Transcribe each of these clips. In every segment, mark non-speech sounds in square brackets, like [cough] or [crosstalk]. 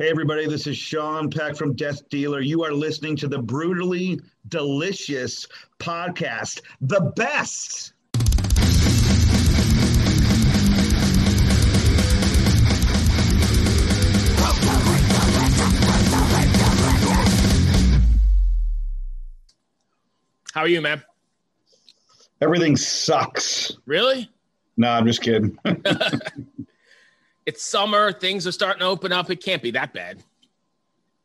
Hey, everybody, this is Sean Peck from Death Dealer. You are listening to the Brutally Delicious podcast, the best. How are you, man? Everything sucks. Really? No, I'm just kidding. [laughs] It's summer. Things are starting to open up. It can't be that bad.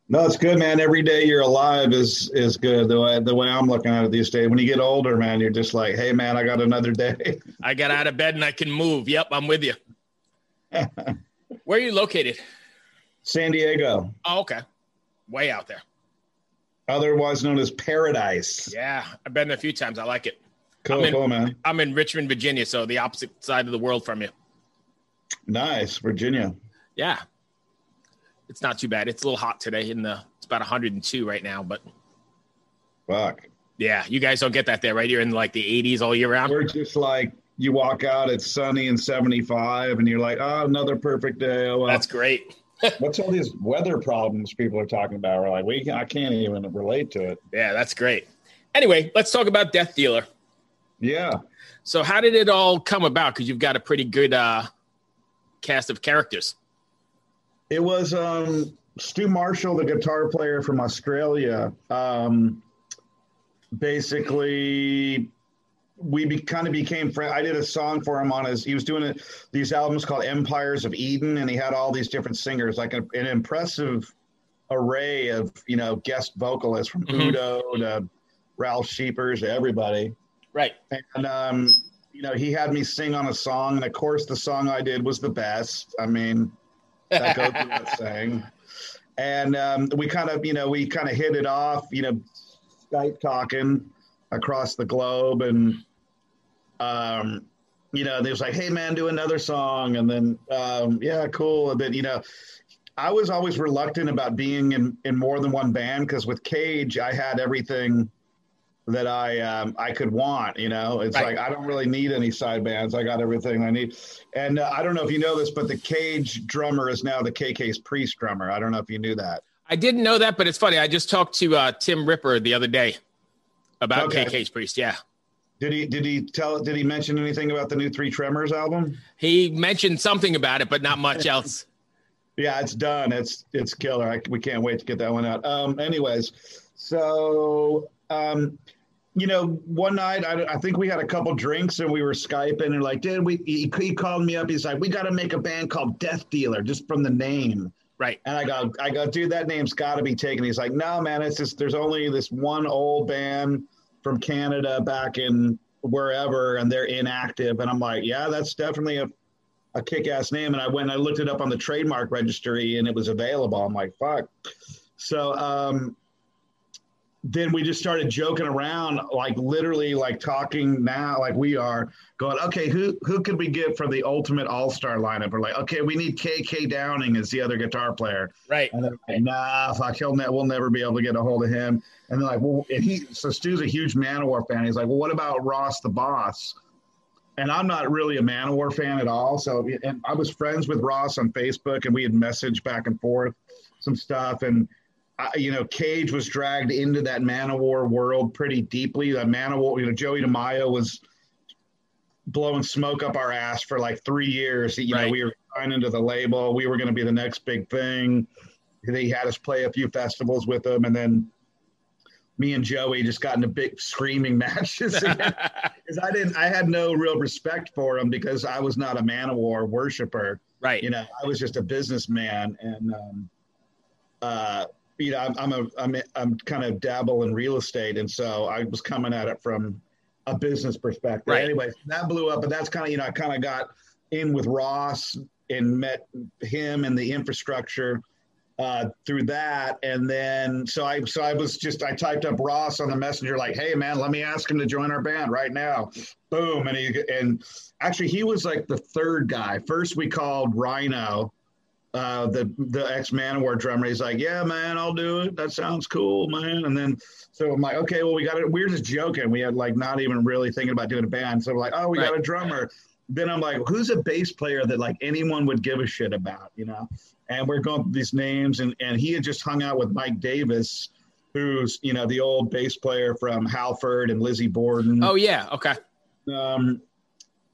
no, it's good, man. Every day you're alive is is good. The way the way I'm looking at it these days. When you get older, man, you're just like, hey, man, I got another day. [laughs] I got out of bed and I can move. Yep, I'm with you. [laughs] Where are you located? San Diego, Oh, okay. Way out there. otherwise known as Paradise. Yeah, I've been there a few times. I like it. Cool, I'm in- cool, man. I'm in Richmond, Virginia, so the opposite side of the world from you. Nice, Virginia. Yeah. It's not too bad. It's a little hot today in the it's about 102 right now, but Fuck. yeah, you guys don't get that there, right? You're in like the 80s all year round. We're just like you walk out, it's sunny and 75, and you're like, oh, another perfect day. Oh, well. That's great. [laughs] What's all these weather problems people are talking about? We're like, we I can't even relate to it. Yeah, that's great. Anyway, let's talk about Death Dealer. Yeah. So how did it all come about? Because you've got a pretty good uh, cast of characters. It was um, Stu Marshall, the guitar player from Australia. Um, basically, we be, kind of became friends. I did a song for him on his. He was doing it, these albums called Empires of Eden, and he had all these different singers, like a, an impressive array of you know guest vocalists from Mhm. Udo to Ralf Scheepers to everybody. Right. And um, you know, he had me sing on a song, and of course, the song I did was the best. I mean, that [laughs] goes without saying. And um, we kind of, you know, we kind of hit it off, you know, Skype talking across the globe, and um, you know, they was like, "Hey, man, do another song," and then, um, yeah, cool. And then, you know, I was always reluctant about being in in more than one band because with Cage, I had everything that I um, I could want. You know, it's Right. like I don't really need any side bands. I got everything I need. And uh, I don't know if you know this, but the Cage drummer is now the KK's Priest drummer. I don't know if you knew that. I didn't know that, but it's funny. I just talked to uh, Tim Ripper the other day about Okay. KK's Priest. Yeah. Did he did he tell did he mention anything about the new Three Tremors album? He mentioned something about it, but not much [laughs] else. Yeah, it's done. It's it's killer. I, we can't wait to get that one out. Um, anyways, so um, you know, one night I, I think we had a couple drinks and we were skyping and like, dude, we he, he called me up. He's like, we got to make a band called Death Dealer just from the name. Right. And I go, I go, dude, that name's got to be taken. He's like, no, man, it's just there's only this one old band from Canada back in wherever, and they're inactive. And I'm like, yeah, that's definitely a a kick-ass name. And I went, and I looked it up on the trademark registry, and it was available. I'm like, fuck. So um, then we just started joking around, like literally, like talking now, like we are going, okay, who who could we get for the ultimate all-star lineup? We're like, okay, we need KK Downing as the other guitar player. Right. And they're like, nah, fuck, he'll ne- we'll never be able to get a hold of him. And they're like, well, and he, so Stu's a huge Manowar fan. He's like, well, what about Ross the Boss? And I'm not really a Manowar fan at all. So, and I was friends with Ross on Facebook and we had messaged back and forth some stuff. And, I, you know, Cage was dragged into that Manowar world pretty deeply. That Manowar, you know, Joey DeMaio was blowing smoke up our ass for like three years. You know, we were signed into the label. We were going to be the next big thing. They had us play a few festivals with them, and then me and Joey just got into big screaming [laughs] matches [laughs] because I didn't. I had no real respect for him because I was not a Manowar worshiper. right. You know, I was just a businessman, and um, uh, you know, I'm I'm a I'm I'm kind of dabble in real estate, and so I was coming at it from a business perspective. Right. Anyway, that blew up, but that's kind of you know I kind of got in with Ross and met him and the infrastructure uh, through that, and then so I so I was just I typed up Ross on the messenger like, hey man, let me ask him to join our band right now. Boom, and he and actually he was like the third guy. First we called Rhino, uh, the the ex Manowar drummer. He's like, yeah man, I'll do it. That sounds cool, man. And then so I'm like, okay, well we got it. We're just joking. We had like not even really thinking about doing a band. So we're like, oh, we got a drummer. then I'm like, who's a bass player that like anyone would give a shit about, you know? And we're going through these names, and and he had just hung out with Mike Davis, who's you know the old bass player from Halford and Lizzie Borden. Oh yeah, okay. Um,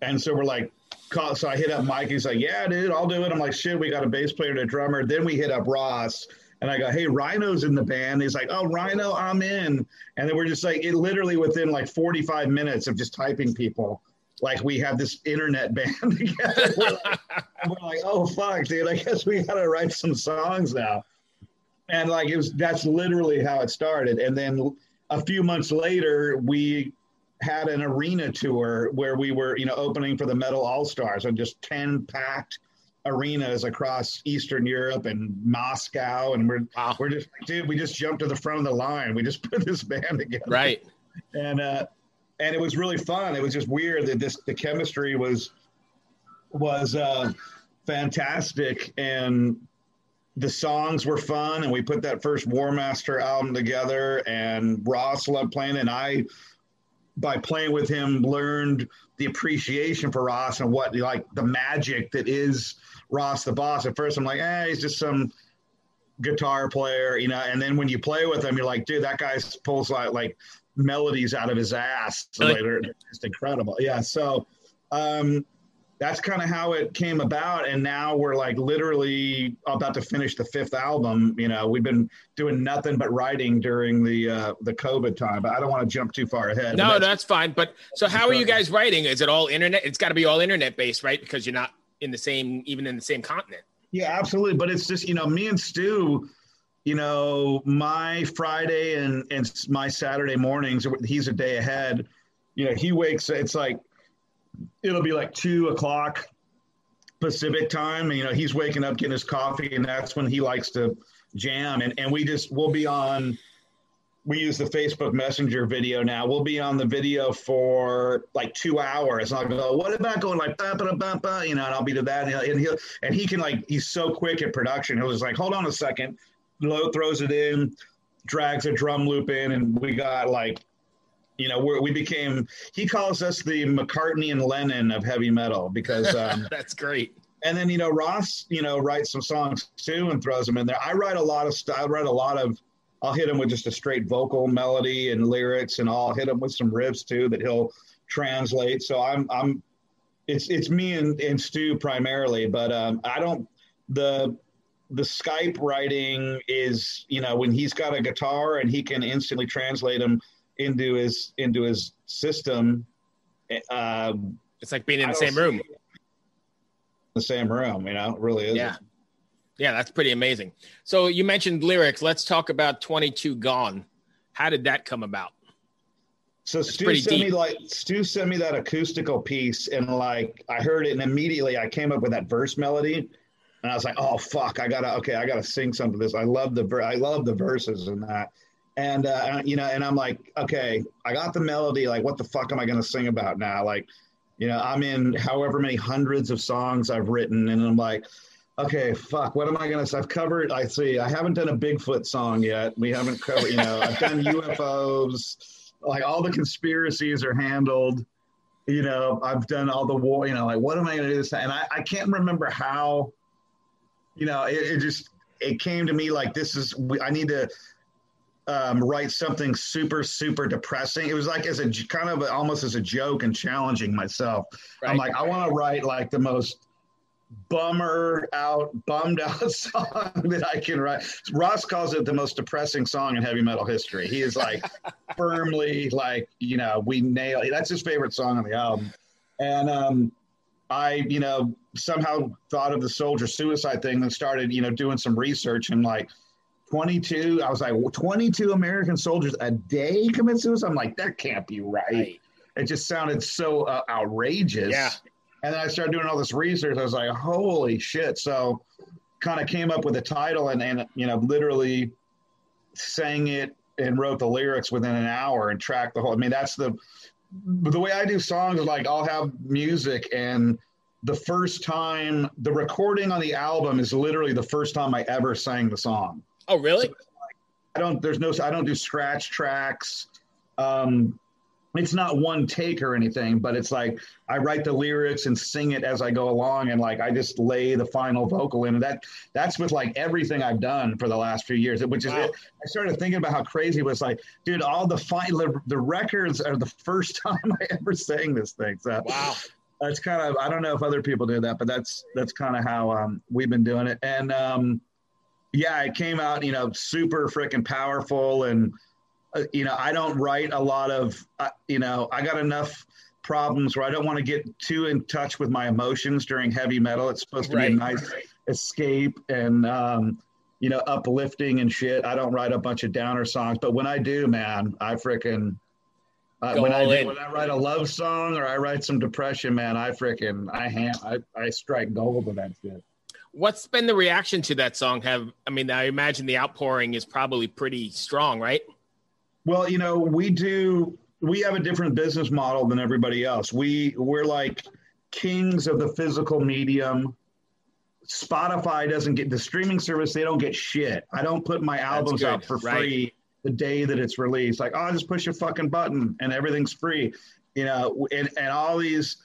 and so we're like, call, so I hit up Mike. He's like, yeah, dude, I'll do it. I'm like, shit, we got a bass player and a drummer. Then we hit up Ross. And I go, hey, Rhino's in the band. He's like, oh, Rhino, I'm in. And then we're just like, it literally within like 45 minutes of just typing people, like we have this internet [laughs] band together. We're like, we're like, oh, fuck, dude, I guess we got to write some songs now. And like, it was, that's literally how it started. And then a few months later, we had an arena tour where we were, you know, opening for the Metal All Stars and just 10 packed arenas across Eastern Europe and Moscow. And we're, wow. we're just, dude, we just jumped to the front of the line. We just [laughs] put this band together. Right. And, uh, and it was really fun. It was just weird that this, the chemistry was, was, uh, fantastic. And the songs were fun. And we put that first War Master album together and Ross loved playing. And I, by playing with him, learned the appreciation for Ross and what like the magic that is Ross the boss. At first, I'm like, eh, he's just some guitar player, you know. And then when you play with him, you're like, dude, that guy pulls like like melodies out of his ass. They're just incredible. Yeah. So um, that's kind of how it came about. And now we're like literally about to finish the fifth album. You know, we've been doing nothing but writing during the uh, the COVID time. But I don't want to jump too far ahead. No, that's, that's, fine. But so how are you guys writing? Is it all internet? It's got to be all internet based, right? Because you're not in the same, even in the same continent. Yeah, absolutely. But it's just you know, me and Stu. You know, my Friday and and my Saturday mornings. He's a day ahead. You know, he wakes. It's like it'll be like two o'clock Pacific time. And, you know, he's waking up, getting his coffee, and that's when he likes to jam. And, and we just, we'll be on, we use the Facebook Messenger video now. We'll be on the video for like two hours. And I'll go, what about going like, bah, bah, bah, bah, you know, and I'll be to that. And he'll, and he'll, and he can like, he's so quick at production. He'll just like, hold on a second, throws it in, drags a drum loop in, and we got like you know, we became. He calls us the McCartney and Lennon of heavy metal because [laughs] um, that's great. And then you know Ross, you know, writes some songs too and throws them in there. I write a lot of stuff. I write a lot of. I'll hit him with just a straight vocal melody and lyrics, and I'll hit him with some riffs too that he'll translate. So I'm I'm. It's it's me and, and Stu primarily, but um, I don't the the Skype writing is, you know, when he's got a guitar and he can instantly translate them into his into his system. Uh, it's like being in the same room. The same room, you know, it really is. Yeah. Yeah, that's pretty amazing. So you mentioned lyrics. Let's talk about 22 Gone. How did that come about? So Stu sent deep. me like Stu sent me that acoustical piece and like I heard it and immediately I came up with that verse melody and I was like, oh fuck, I gotta okay, I gotta sing some of this. I love the I love the verses in that and uh, you know, and I'm like, okay, I got the melody. Like, what the fuck am I going to sing about now? Like, you know, I'm in however many hundreds of songs I've written, and I'm like, okay, fuck, what am I going to? I've covered. I see. I haven't done a Bigfoot song yet. We haven't covered. You know, I've done UFOs. Like all the conspiracies are handled. You know, I've done all the war. You know, like what am I going to do this? And I, I can't remember how. You know, it, it just it came to me like this is. I need to um, write something super super depressing. It was like as a kind of a, almost as a joke and challenging myself. Right. I'm like, I want to write like the most bummer out, bummed out [laughs] song that I can write. Ross calls it the most depressing song in heavy metal history. He is like [laughs] firmly like you know we nail. it. That's his favorite song on the album, and um, I you know somehow thought of the soldier suicide thing and started you know doing some research and like 22. I was like, 22 American soldiers a day commit suicide. I'm like, that can't be right. right. It just sounded so uh, outrageous. Yeah. And then I started doing all this research. I was like, holy shit. So kind of came up with a title and, and, you know, literally sang it and wrote the lyrics within an hour and tracked the whole. I mean, that's the, the way I do songs is like I'll have music and the first time the recording on the album is literally the first time I ever sang the song. Oh, really? So I don't. There's no. I don't do scratch tracks. Um, it's not one take or anything, but it's like I write the lyrics and sing it as I go along, and like I just lay the final vocal in. And that that's with like everything I've done for the last few years. Which is, wow. it. I started thinking about how crazy it was. Like, dude, all the final the records are the first [laughs] time I ever sang this thing. So wow, that's kind of I don't know if other people do that, but that's that's kind of how um, we've been doing it. And um, yeah, it came out, you know, super freaking powerful and uh, you know, I don't write a lot of, uh, you know, I got enough problems where I don't want to get too in touch with my emotions during heavy metal. It's supposed to right. be a nice escape and, um, you know, uplifting and shit. I don't write a bunch of downer songs, but when I do, man, I freaking, uh, when I do, when I write a love song or I write some depression, man, I freaking I hand I, I strike gold with that shit. What's been the reaction to that song? Have I mean I imagine the outpouring is probably pretty strong, right? Well, you know, we do we have a different business model than everybody else. We we're like kings of the physical medium. Spotify doesn't get the streaming service, they don't get shit. I don't put my albums out for right. free the day that it's released. Like, oh, just push a fucking button and everything's free. You know, and, and all these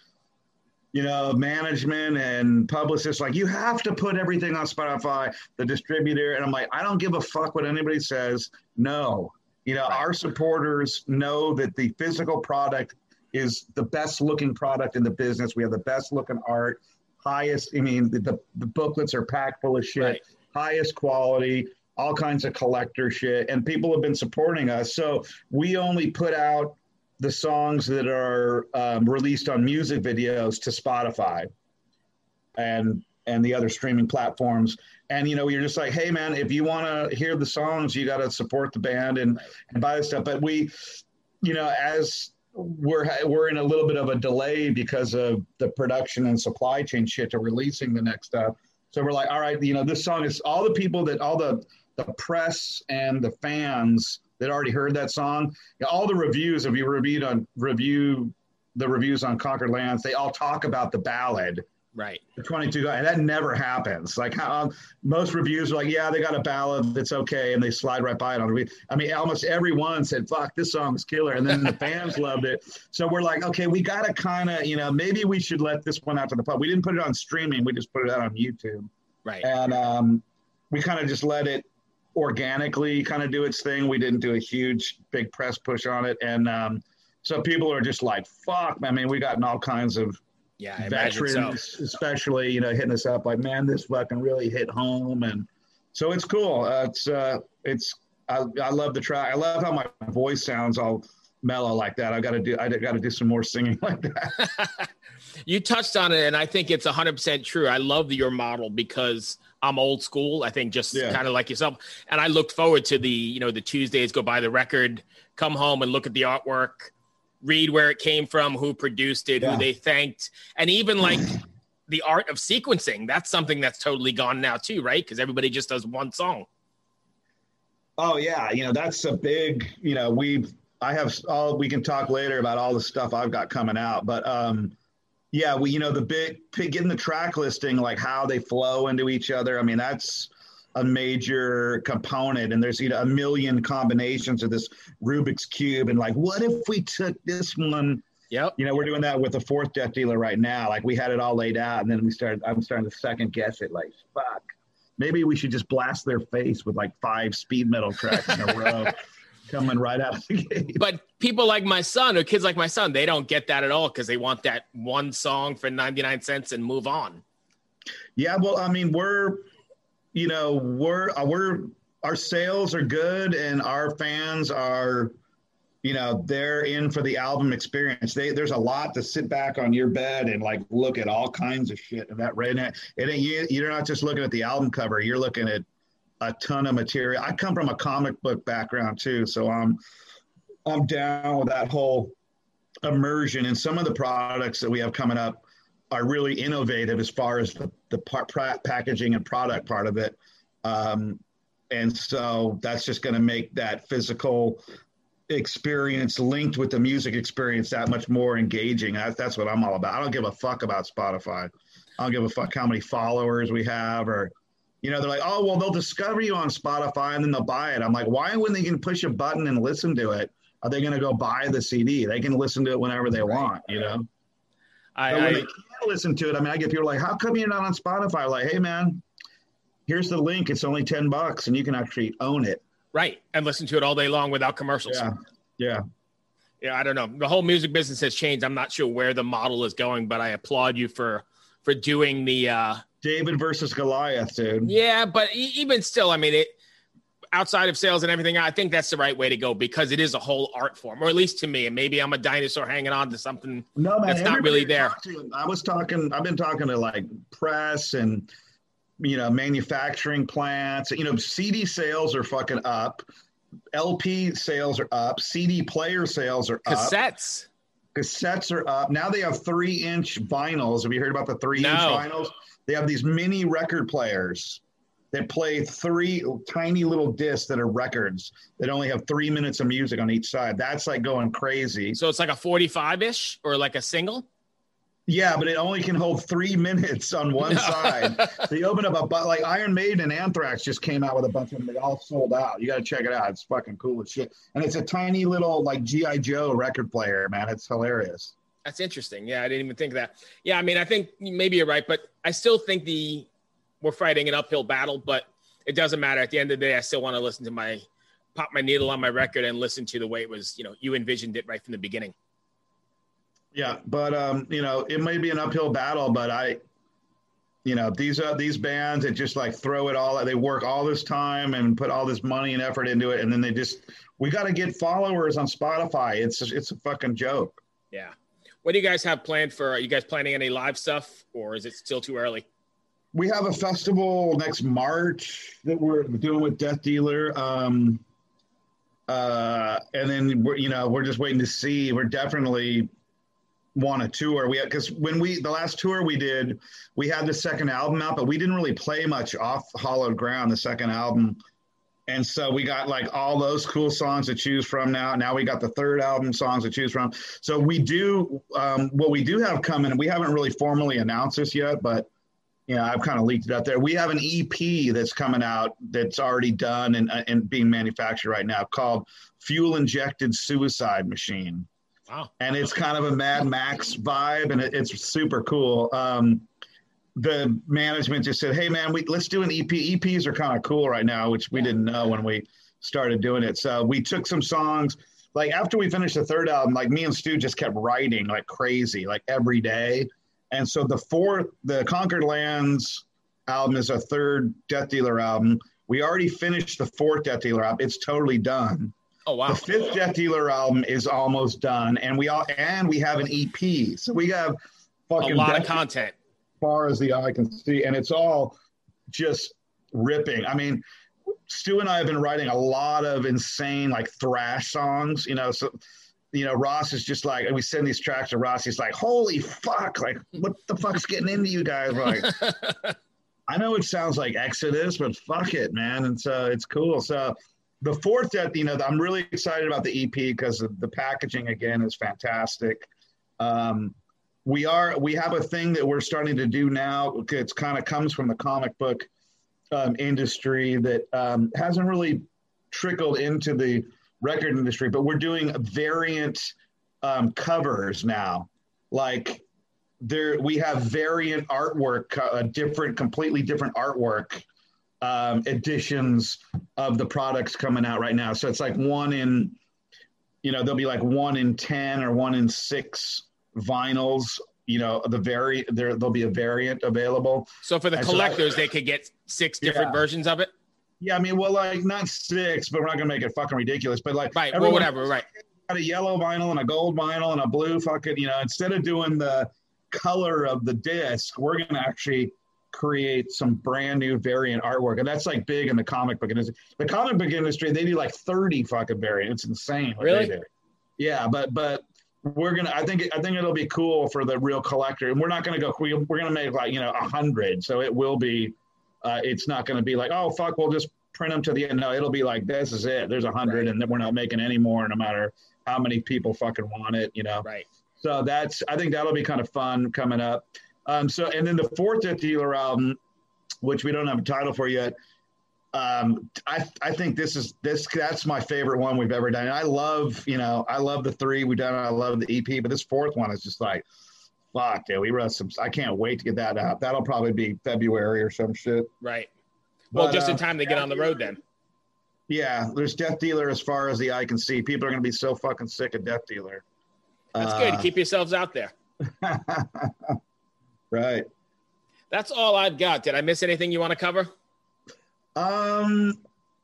you know, management and publicists like, you have to put everything on Spotify, the distributor. And I'm like, I don't give a fuck what anybody says. No, you know, right. our supporters know that the physical product is the best looking product in the business. We have the best looking art, highest. I mean, the, the booklets are packed full of shit, right. highest quality, all kinds of collector shit, and people have been supporting us. So we only put out the songs that are um, released on music videos to Spotify, and and the other streaming platforms. And you know, you're just like, hey man, if you want to hear the songs, you got to support the band and and buy the stuff. But we, you know, as we're we're in a little bit of a delay because of the production and supply chain shit to releasing the next stuff. So we're like, all right, you know, this song is all the people that all the the press and the fans that already heard that song. All the reviews, if you reviewed on review the reviews on Conquered Lands, they all talk about the ballad Right. The 22 guy. And that never happens. Like how um, most reviews are like, yeah, they got a ballad that's okay. And they slide right by it on the I mean, almost everyone said, fuck, this song's killer. And then the [laughs] fans loved it. So we're like, okay, we got to kind of, you know, maybe we should let this one out to the public. We didn't put it on streaming. We just put it out on YouTube. Right. And um, we kind of just let it organically kind of do its thing. We didn't do a huge, big press push on it. And um, so people are just like, fuck. I mean, we gotten all kinds of, yeah, veterans, so. especially, you know, hitting us up like, man, this fucking really hit home. And so it's cool. Uh, it's, uh, it's, I, I love the track. I love how my voice sounds all mellow like that. I got to do, I got to do some more singing [laughs] like that. [laughs] you touched on it, and I think it's 100% true. I love your model because I'm old school. I think just yeah. kind of like yourself. And I looked forward to the, you know, the Tuesdays go by the record, come home and look at the artwork read where it came from, who produced it, yeah. who they thanked, and even like the art of sequencing. That's something that's totally gone now too, right? Because everybody just does one song. Oh yeah, you know that's a big. You know we I have all we can talk later about all the stuff I've got coming out, but um, yeah, we you know the big getting the track listing like how they flow into each other. I mean that's a major component and there's you know a million combinations of this rubik's cube and like what if we took this one Yep. You know, we're doing that with the fourth death dealer right now. Like we had it all laid out, and then we started. I'm starting to second guess it. Like, fuck, maybe we should just blast their face with like five speed metal tracks in a row, [laughs] coming right out of the gate. But people like my son, or kids like my son, they don't get that at all because they want that one song for 99 cents and move on. Yeah, well, I mean, we're you know, we're uh, we're our sales are good and our fans are you know they're in for the album experience they there's a lot to sit back on your bed and like look at all kinds of shit and that redneck it ain't you, you're not just looking at the album cover you're looking at a ton of material i come from a comic book background too so i'm i'm down with that whole immersion and some of the products that we have coming up are really innovative as far as the, the part, packaging and product part of it. Um, and so that's just going to make that physical experience linked with the music experience that much more engaging. That's, that's what I'm all about. I don't give a fuck about Spotify. I don't give a fuck how many followers we have or, you know, they're like, oh, well, they'll discover you on Spotify and then they'll buy it. I'm like, why wouldn't they can push a button and listen to it? are they going to go buy the CD? They can listen to it whenever they want, you know. I, I, they can't listen to it, I mean, I get people like, "How come you're not on Spotify?" Like, hey, man, here's the link. It's only ten bucks, and you can actually own it. Right, and listen to it all day long without commercials. Yeah, yeah, yeah. I don't know. The whole music business has changed. I'm not sure where the model is going, but I applaud you for for doing the uh David versus Goliath, dude. Yeah, but even still, I mean, it outside of sales and everything, I think that's the right way to go because it is a whole art form, or at least to me. And maybe I'm a dinosaur hanging on to something no, man, that's not really there. To, I was talking, I've been talking to like press and you know manufacturing plants. You know, CD sales are fucking up. LP sales are up. CD player sales are up. Cassettes. Cassettes are up. Now they have three inch vinyls. Have you heard about the three no. inch vinyls? They have these mini record players that play three tiny little discs that are records that only have three minutes of music on each side. That's like going crazy. So it's like a 45 ish or like a single? Yeah, but it only can hold three minutes on one [laughs] side. they open up a but like Iron Maiden and Anthrax just came out with a bunch of them. They all sold out. You got to check it out. It's fucking cool as shit. And it's a tiny little like GI Joe record player, man. It's hilarious. That's interesting. Yeah, I didn't even think that. Yeah, I mean, I think maybe you're right, but I still think the we're fighting an uphill battle, but it doesn't matter. At the end of the day, I still want to listen to my pop my needle on my record and listen to the way it was, you know, you envisioned it right from the beginning. Yeah, but um, you know, it may be an uphill battle, but I you know, these are these bands that just like throw it all they work all this time and put all this money and effort into it and then they just we got to get followers on Spotify. It's it's a fucking joke. Yeah. What do you guys have planned for? Are you guys planning any live stuff or is it still too early? we have a festival next March that we're doing with Death Dealer. Um, uh, and then we're, you know, we're just waiting to see. We're definitely want to tour. We because when we the last tour we did, we had the second album out, but we didn't really play much off Hallowed Ground, the second album. And so we got like all those cool songs to choose from now. Now we got the third album songs to choose from. So we do um, what we do have coming. We haven't really formally announced this yet, but you know, I've kind of leaked it out there. We have an EP that's coming out that's already done and, uh, and being manufactured right now called Fuel Injected Suicide Machine. Wow. And it's kind of a Mad Max vibe and it, it's super cool. Um, the management just said, "Hey, man, we let's do an EP. EPs are kind of cool right now, which we didn't know when we started doing it. So we took some songs. Like after we finished the third album, like me and Stu just kept writing like crazy, like every day. And so the fourth, the Conquered Lands album is a third Death Dealer album. We already finished the fourth Death Dealer album. It's totally done. Oh wow! The fifth Death Dealer album is almost done, and we all and we have an EP. So we have fucking a lot Death of content, far as the eye can see, and it's all just ripping. I mean, Stu and I have been writing a lot of insane like thrash songs. You know, so you know, Ross is just like, we send these tracks to Ross. He's like, holy fuck, like, what the fuck's getting into you guys? like, [laughs] I know it sounds like Exodus, but fuck it, man. And so it's cool. So the fourth that, you know, I'm really excited about the EP because the packaging again is fantastic. Um, we are, we have a thing that we're starting to do now. It's kind of comes from the comic book um, industry that um, hasn't really trickled into the record industry, but we're doing variant um, covers now. Like there, we have variant artwork, uh, different, completely different artwork um, editions of the products coming out right now. So it's like one in, you know, there'll be like one in ten or one in six vinyls. You know, the very there there'll be a variant available. So for the and collectors, so I, they could get six different yeah. versions of it. Yeah, I mean, well, like not six, but we're not gonna make it fucking ridiculous. But like, right, well, whatever, right? Got a yellow vinyl and a gold vinyl and a blue fucking. You know, instead of doing the color of the disc, we're gonna actually create some brand new variant artwork, and that's like big in the comic book industry. The comic book industry, they do like thirty fucking variants. It's insane. really? Yeah, but but we're gonna. I think I think it'll be cool for the real collector, and we're not gonna go. We, we're gonna make like you know a hundred, so it will be uh, it's not to be like, oh fuck, we'll just print them to the end. No, it'll be like this is it. There's a hundred, right. and then we're not making any more, no matter how many people fucking want it. You know. Right. So that's I think that'll be kind of fun coming up. Um, so and then the fourth Dealer album, which we don't have a title for yet. Um, I I think this is this that's my favorite one we've ever done. And I love you know I love the three we've done. I love the EP, but this fourth one is just like fuck, dude. We wrote some. I can't wait to get that out. That'll probably be February or some shit. Right. Well, but, just in uh, time to get on the road then. Yeah, there's Death Dealer as far as the eye can see. People are going to be so fucking sick of Death Dealer. That's uh, good. Keep yourselves out there. [laughs] right. That's all I've got. Did I miss anything you want to cover? Um,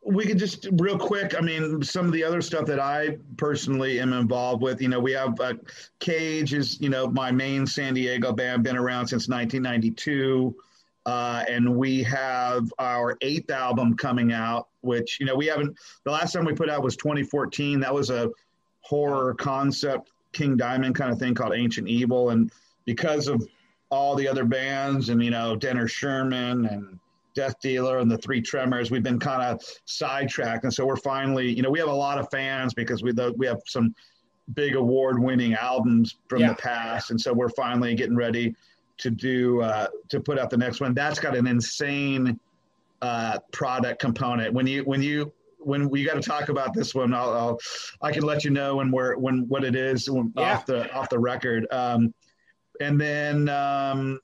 we could just real quick. I mean, some of the other stuff that I personally am involved with. You know, we have uh, Cage is you know my main San Diego band, been around since 1992. Uh, and we have our eighth album coming out, which you know we haven't. The last time we put out was 2014. That was a horror concept King Diamond kind of thing called Ancient Evil, and because of all the other bands and you know Denner Shermann and Death Dealer and the Three Tremors, we've been kind of sidetracked, and so we're finally, you know, we have a lot of fans because we we have some big award-winning albums from yeah. the past, and so we're finally getting ready to do uh, to put out the next one. That's got an insane uh, product component. When you when you when we got to talk about this one, I'll, I'll, i can let you know when we're when what it is when, yeah. off the off the record. Um, and then um,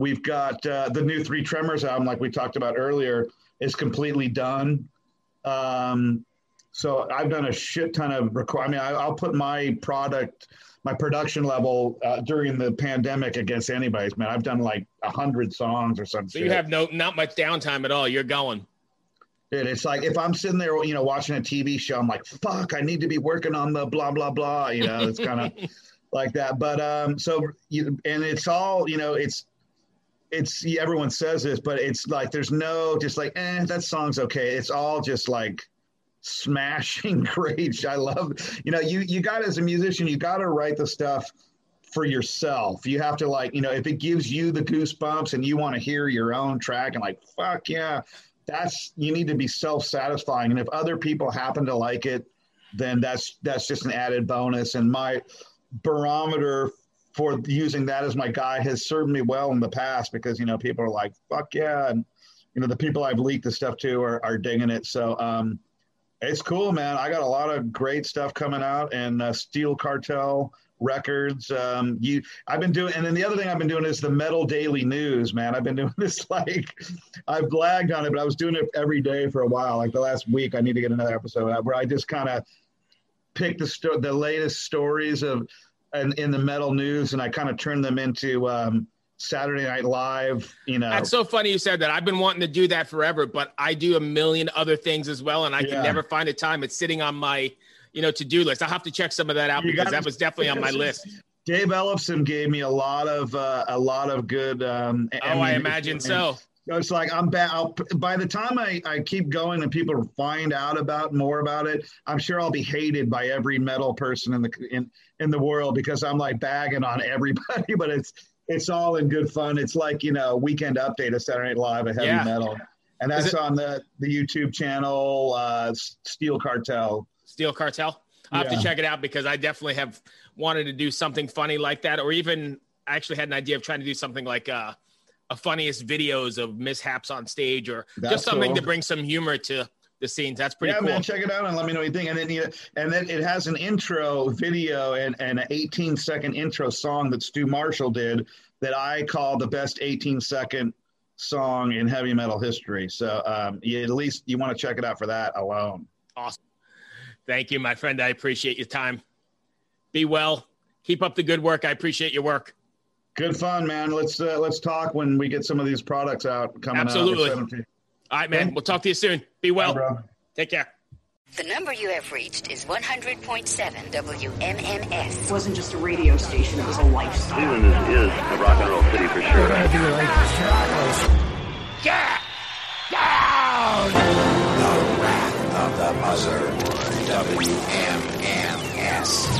we've got uh, the new Three Tremors album, like we talked about earlier, is completely done. Um, so I've done a shit ton of record. I mean, I, will put my product my production level uh, during the pandemic against anybody's. Man, I've done like a hundred songs or something. So shit. you have no not much downtime at all. You're going. Dude, it's like if I'm sitting there, you know, watching a TV show, I'm like, fuck, I need to be working on the blah blah blah. You know, it's kind of [laughs] like that. But um, so you and it's all, you know, it's it's everyone says this, but it's like there's no just like, eh, that song's okay. It's all just like smashing [laughs] great. I love, you know, you you got as a musician, you got to write the stuff for yourself. You have to like, you know, if it gives you the goosebumps and you want to hear your own track and like, fuck yeah, that's you need to be self-satisfying. And if other people happen to like it, then that's that's just an added bonus. And my barometer for using that as my guide has served me well in the past because you know people are like, fuck yeah, and you know the people I've leaked the stuff to are, are digging it. So um, it's cool, man. I got a lot of great stuff coming out, and uh, Steel Cartel Records. Um, you, I've been doing, and then the other thing I've been doing is the Metal Daily News, man. I've been doing [laughs] this like I've blagged on it, but I was doing it every day for a while. Like the last week, I need to get another episode out where I just kind of pick the sto- the latest stories of and in the metal news, and I kind of turn them into. Um, Saturday Night Live, you know. That's so funny you said that. I've been wanting to do that forever, but I do a million other things as well, and I yeah. can never find a time. It's sitting on my, you know, to do list. I'll have to check some of that out you because that was definitely on my list. Dave Ellefson gave me a lot of uh, a lot of good. Um, oh, I imagine so. It's like I'm bad. By the time I, I keep going and people find out about more about it, I'm sure I'll be hated by every metal person in the in in the world because I'm like bagging on [laughs] everybody. But it's it's all in good fun. It's like you know weekend update of Saturday Night Live of heavy yeah. metal, and that's it, on the the YouTube channel uh, Steel Cartel. Steel Cartel. I have yeah. to check it out because I definitely have wanted to do something funny like that, or even I actually had an idea of trying to do something like uh, funniest videos of mishaps on stage, or that's just something cool. to bring some humor to the scenes. That's pretty yeah, cool. man, check it out and let me know what you think. And then you, and then it has an intro video and, and an 18 second intro song that Stu Marshall did that I call the best 18 second song in heavy metal history. So um, you, at least you want to check it out for that alone. Awesome. Thank you, my friend. I appreciate your time. Be well. Keep up the good work. I appreciate your work. Good fun, man. Let's uh, let's talk when we get some of these products out coming Absolutely. out. Absolutely. All right, man. We'll talk to you soon. Be well. Bye, Take care. The number you have reached is 100.7 WMMS. It wasn't just a radio station, it was a lifestyle. Cleveland is, is a rock and roll city for sure. Get down! The Wrath of the Buzzard. WMMS.